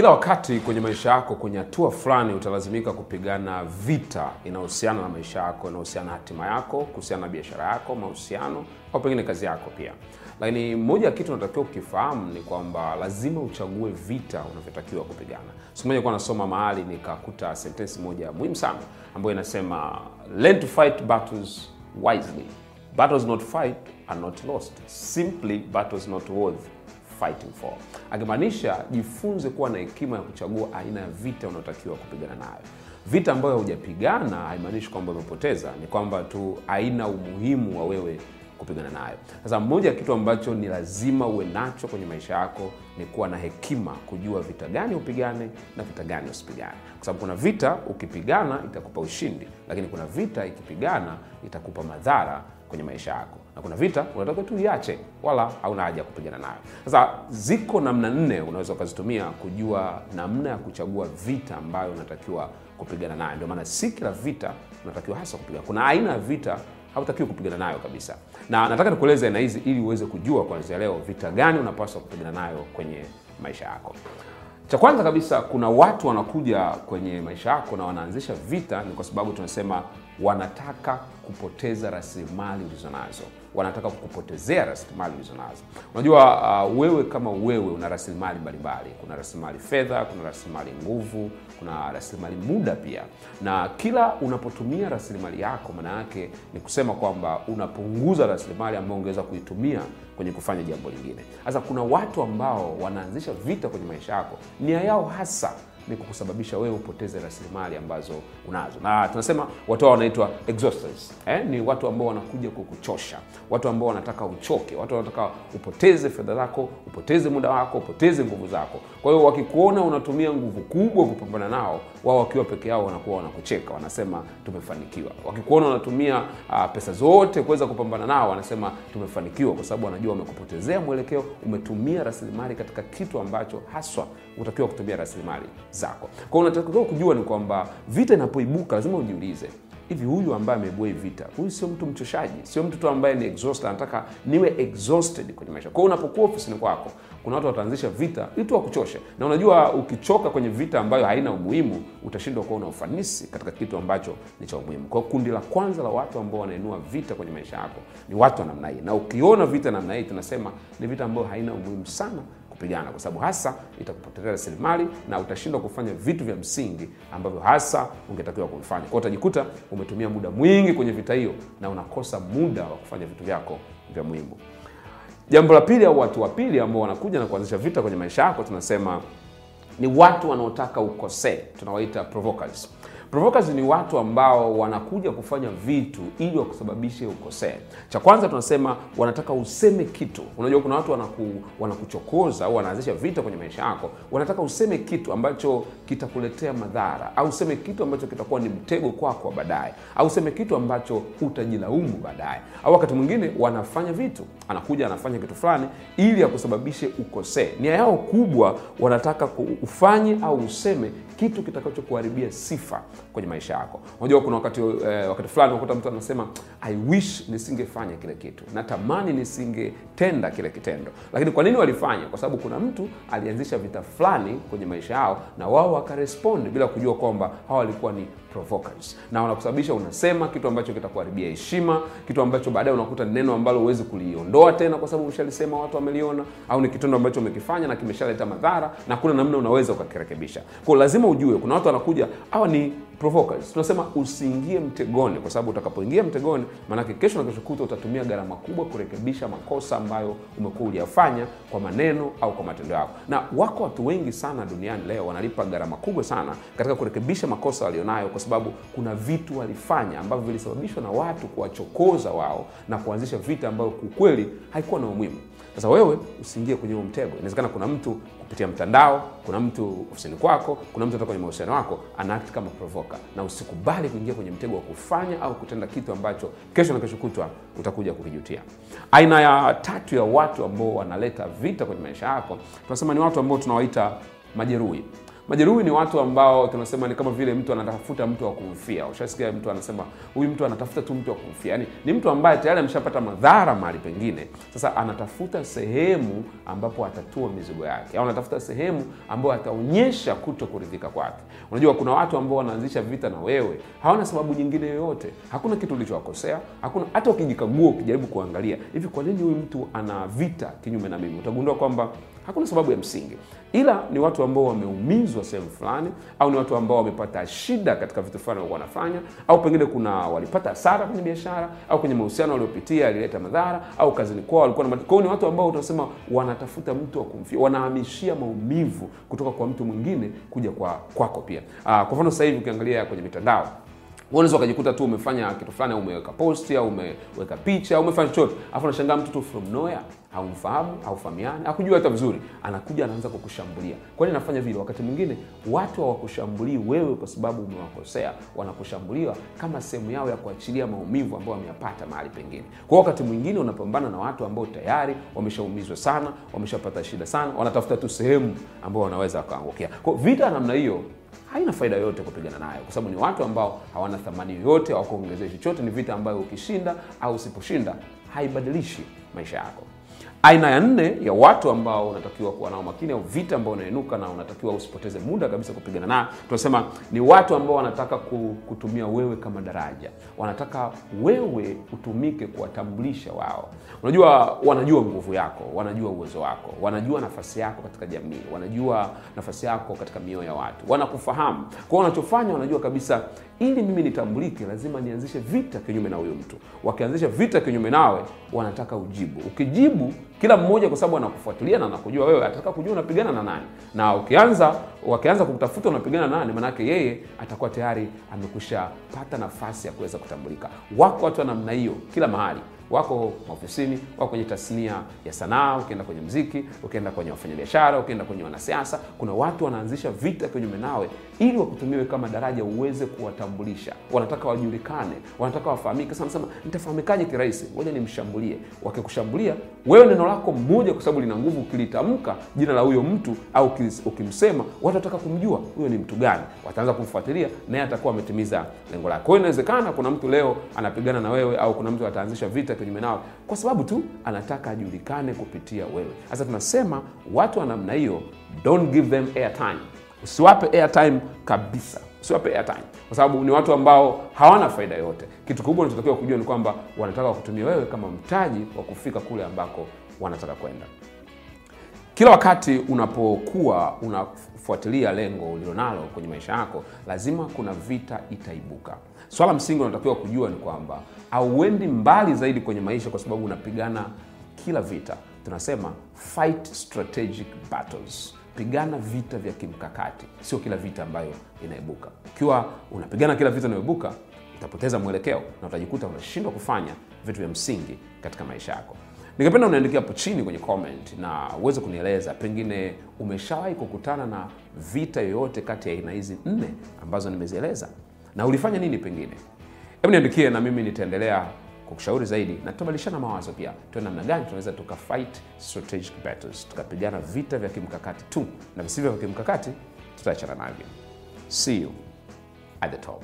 Kila wakati kwenye maisha yako, kwenye hatua fulani, utalazimika kupigana vita inayohusiana na maisha yako, inayohusiana na hatima yako, kuhusiana na biashara yako, mahusiano au pengine kazi yako pia. Lakini moja ya kitu unatakiwa ukifahamu ni kwamba lazima uchague vita unavyotakiwa kupigana. Siku moja nasoma mahali nikakuta sentensi moja muhimu sana ambayo inasema learn to fight battles wisely. Battles not fight are not lost. Simply battles not worth fighting for. Akimaanisha jifunze kuwa na hekima ya kuchagua aina ya vita unaotakiwa kupigana nayo. Vita ambayo hujapigana haimaanishi kwamba umepoteza, ni kwamba tu haina umuhimu wa wewe kupigana nayo. Sasa moja ya kitu ambacho ni lazima uwe nacho kwenye maisha yako ni kuwa na hekima, kujua vita gani upigane na vita gani usipigane, kwa sababu kuna vita ukipigana itakupa ushindi, lakini kuna vita ikipigana itakupa madhara kwenye maisha yako na kuna vita unatakiwa tu iache, wala hauna haja ya kupigana nayo. Sasa ziko namna nne unaweza ukazitumia kujua namna ya kuchagua vita ambayo unatakiwa kupigana nayo. Ndio maana si kila vita unatakiwa hasa kupigana. Kuna aina ya vita hautakiwi kupigana nayo kabisa, na nataka nikueleze aina hizi ili uweze kujua kuanzia leo vita gani unapaswa kupigana nayo kwenye maisha yako. Cha kwanza kabisa, kuna watu wanakuja kwenye maisha yako na wanaanzisha vita, ni kwa sababu tunasema wanataka kupoteza rasilimali ulizonazo, wanataka kukupotezea rasilimali ulizonazo. Unajua uh, wewe kama wewe una rasilimali mbalimbali. Kuna rasilimali fedha, kuna rasilimali nguvu, kuna rasilimali muda pia, na kila unapotumia rasilimali yako, maana yake ni kusema kwamba unapunguza rasilimali ambayo ungeweza kuitumia kwenye kufanya jambo lingine. Sasa kuna watu ambao wanaanzisha vita kwenye maisha yako, nia yao hasa ni kukusababisha wewe upoteze rasilimali ambazo unazo, na tunasema watu hao wanaitwa. Eh, ni watu ambao wanakuja kukuchosha, watu ambao wanataka uchoke, watu wanataka upoteze fedha zako, upoteze muda wako, upoteze nguvu zako. Kwa hiyo wakikuona unatumia nguvu kubwa kupambana nao, wao wakiwa peke yao wanakuwa wanakucheka, wanasema tumefanikiwa. Wakikuona unatumia uh, pesa zote kuweza kupambana nao, wanasema tumefanikiwa, kwa sababu wanajua wamekupotezea mwelekeo, umetumia rasilimali katika kitu ambacho haswa utakiwa kutumia rasilimali zako. Kwa unatakiwa kujua ni kwamba vita inapoibuka lazima ujiulize, hivi huyu ambaye ameibua hii vita, huyu sio mtu mchoshaji, sio mtu tu ambaye ni exhausted, anataka niwe exhausted kwenye maisha. Kwa hiyo unapokuwa ofisini kwako, kuna watu wataanzisha vita ili tu wakuchoshe, na unajua ukichoka kwenye vita ambayo haina umuhimu, utashindwa kuwa na ufanisi katika kitu ambacho ni cha umuhimu. Kwa kundi la kwanza la watu ambao wanainua vita kwenye maisha yako ni watu wa namna hii, na ukiona vita namna hii, tunasema ni vita ambayo haina umuhimu sana kupigana kwa sababu hasa itakupotezea rasilimali na utashindwa kufanya vitu vya msingi ambavyo hasa ungetakiwa kuvifanya. Kwa utajikuta umetumia muda mwingi kwenye vita hiyo na unakosa muda wa kufanya vitu vyako vya muhimu. Jambo la pili au watu wa pili ambao wanakuja na kuanzisha vita kwenye maisha yako, tunasema ni watu wanaotaka ukosee, tunawaita provokers. Provokers ni watu ambao wanakuja kufanya vitu ili wakusababishe ukosee. Cha kwanza tunasema wanataka useme kitu. Unajua kuna watu wanaku, wanakuchokoza au wanaanzisha vita kwenye maisha yako, wanataka useme kitu ambacho kitakuletea madhara, au useme kitu ambacho kitakuwa ni mtego kwako baadaye, au useme kitu ambacho utajilaumu baadaye. Au wakati mwingine wanafanya vitu, anakuja anafanya kitu fulani ili akusababishe ukosee. Nia yao kubwa, wanataka ufanye au useme kitu kitakachokuharibia sifa kwenye maisha yako. Unajua kuna wakati eh, wakati fulani unakuta mtu anasema I wish nisingefanya kile kitu, natamani nisingetenda kile kitendo. Lakini kwa nini walifanya? Kwa sababu kuna mtu alianzisha vita fulani kwenye maisha yao, na wao wakarespond bila kujua kwamba hawa walikuwa ni provokers, na wanakusababisha unasema kitu ambacho kitakuharibia heshima, kitu ambacho baadaye unakuta neno ambalo huwezi kuliondoa tena kwa sababu umeshalisema, watu wameliona, au ni kitendo ambacho umekifanya na kimeshaleta madhara na kuna namna unaweza ukakirekebisha. kwao lazima ujue kuna watu wanakuja, hawa ni Tunasema usiingie mtegoni, kwa sababu utakapoingia mtegoni, maanake kesho na kesho kuta utatumia gharama kubwa kurekebisha makosa ambayo umekuwa uliyafanya kwa maneno au kwa matendo yako. Na wako watu wengi sana duniani leo wanalipa gharama kubwa sana katika kurekebisha makosa walionayo, kwa sababu kuna vitu walifanya ambavyo vilisababishwa na watu kuwachokoza wao na kuanzisha vita ambayo kukweli haikuwa na umuhimu. Sasa wewe usiingie kwenye huo mtego. Inawezekana kuna mtu kupitia mtandao, kuna mtu ofisini kwako, kuna mtu hata kwenye mahusiano wako anaakti kama provoka, na usikubali kuingia kwenye mtego wa kufanya au kutenda kitu ambacho kesho na kesho kutwa utakuja kukijutia. Aina ya tatu ya watu ambao wanaleta vita kwenye maisha yako tunasema ni watu ambao tunawaita majeruhi. Majeruhi ni watu ambao tunasema ni kama vile mtu anatafuta mtu wa kumfia. Ushasikia mtu anasema huyu mtu anatafuta tu mtu wa kumfia, yaani ni mtu ambaye tayari ameshapata madhara mahali pengine, sasa anatafuta sehemu ambapo atatua mizigo yake, au anatafuta sehemu ambayo ataonyesha kuto kuridhika kwake. Unajua, kuna watu ambao wanaanzisha vita na wewe, hawana sababu nyingine yoyote, hakuna kitu ulichowakosea, hakuna hata ukijikagua, ukijaribu kuangalia hivi, kwa nini huyu mtu ana vita kinyume na mimi, utagundua kwamba hakuna sababu ya msingi, ila ni watu ambao wameumizwa sehemu fulani, au ni watu ambao wamepata shida katika vitu fulani walikuwa wanafanya, au pengine kuna walipata hasara kwenye biashara au kwenye mahusiano waliopitia yalileta madhara, au kazini kwao walikuwa na. Kwa hiyo ni watu ambao utasema wanatafuta mtu wa kumfia, wanahamishia maumivu kutoka kwa mtu mwingine kuja kwa kwako pia. Aa, kwa mfano sasa hivi ukiangalia kwenye mitandao unaweza ukajikuta tu umefanya kitu fulani au umeweka posti au umeweka picha au umefanya chochote, alafu unashangaa mtu from nowhere haumfahamu haufahamiani hakujua hata vizuri, anakuja anaanza kukushambulia. kwani nafanya vile? Wakati mwingine watu hawakushambulii wewe kwa sababu umewakosea, wanakushambulia kama sehemu yao ya kuachilia maumivu ambayo wameyapata mahali pengine. Kwa wakati mwingine unapambana na watu ambao tayari wameshaumizwa sana, wameshapata shida sana, wanatafuta tu sehemu ambao wanaweza wakaangukia. Kwa vita namna hiyo haina faida yoyote kupigana nayo, kwa sababu ni watu ambao hawana thamani yoyote, hawakuongezea chochote. Ni vita ambayo ukishinda au usiposhinda haibadilishi maisha yako. Aina ya nne ya watu ambao unatakiwa kuwa nao makini, au vita ambao unainuka na unatakiwa usipoteze muda kabisa kupigana nayo, tunasema ni watu ambao wanataka kutumia wewe kama daraja, wanataka wewe utumike kuwatambulisha wao. Unajua, wanajua nguvu yako, wanajua uwezo wako, wanajua nafasi yako katika jamii, wanajua nafasi yako katika mioyo ya watu, wanakufahamu. Kwa wanachofanya, wanajua kabisa, ili mimi nitambulike, lazima nianzishe vita kinyume na huyo mtu. Wakianzisha vita kinyume nawe, wanataka ujibu. Ukijibu kila mmoja kwa sababu anakufuatilia na anakujua wewe, atataka kujua unapigana na nani, na ukianza wakianza kukutafuta unapigana na nani, maanake yeye atakuwa tayari amekusha pata nafasi ya kuweza kutambulika. Wako watu wa namna hiyo kila mahali wako maofisini, wako kwenye tasnia ya sanaa, ukienda kwenye mziki, ukienda kwenye wafanyabiashara, ukienda kwenye wanasiasa, kuna watu wanaanzisha vita kinyume nawe ili wakutumiwe kama daraja uweze kuwatambulisha. Wanataka wajulikane, wanataka wafahamike. Sasa nasema nitafahamikaje kirahisi? Ngoja nimshambulie. Wakikushambulia wewe, neno lako mmoja, kwa sababu lina nguvu, ukilitamka jina la huyo mtu au ukimsema, watu wataka kumjua huyo ni mtu gani, wataanza kumfuatilia, naye atakuwa ametimiza lengo lake. Kwa hiyo inawezekana kuna mtu leo anapigana na wewe, au kuna mtu ataanzisha vita kinyume nao kwa sababu tu anataka ajulikane kupitia wewe. Sasa tunasema watu wa namna hiyo, don't give them airtime. Usiwape airtime kabisa, usiwape airtime kwa sababu ni watu ambao hawana faida yoyote. Kitu kubwa unachotakiwa kujua ni kwamba wanataka wakutumia wewe kama mtaji wa kufika kule ambako wanataka kwenda. Kila wakati unapokuwa unafuatilia lengo ulilonalo kwenye maisha yako, lazima kuna vita itaibuka. Swala msingi unatakiwa kujua ni kwamba hauendi mbali zaidi kwenye maisha kwa sababu unapigana kila vita. Tunasema fight strategic battles, pigana vita vya kimkakati, sio kila vita ambayo inaibuka. Ukiwa unapigana kila vita inayoibuka, utapoteza mwelekeo na utajikuta unashindwa kufanya vitu vya msingi katika maisha yako. Ningependa unaandikia hapo chini kwenye comment na uweze kunieleza pengine umeshawahi kukutana na vita yoyote kati ya aina hizi nne ambazo nimezieleza na ulifanya nini pengine. Hebu niandikie na mimi nitaendelea kukushauri zaidi na tutabadilishana mawazo pia, tuwe namna gani tunaweza tuka fight strategic battles, tukapigana vita vya kimkakati tu na visivyo vya kimkakati tutaachana navyo. See you at the top.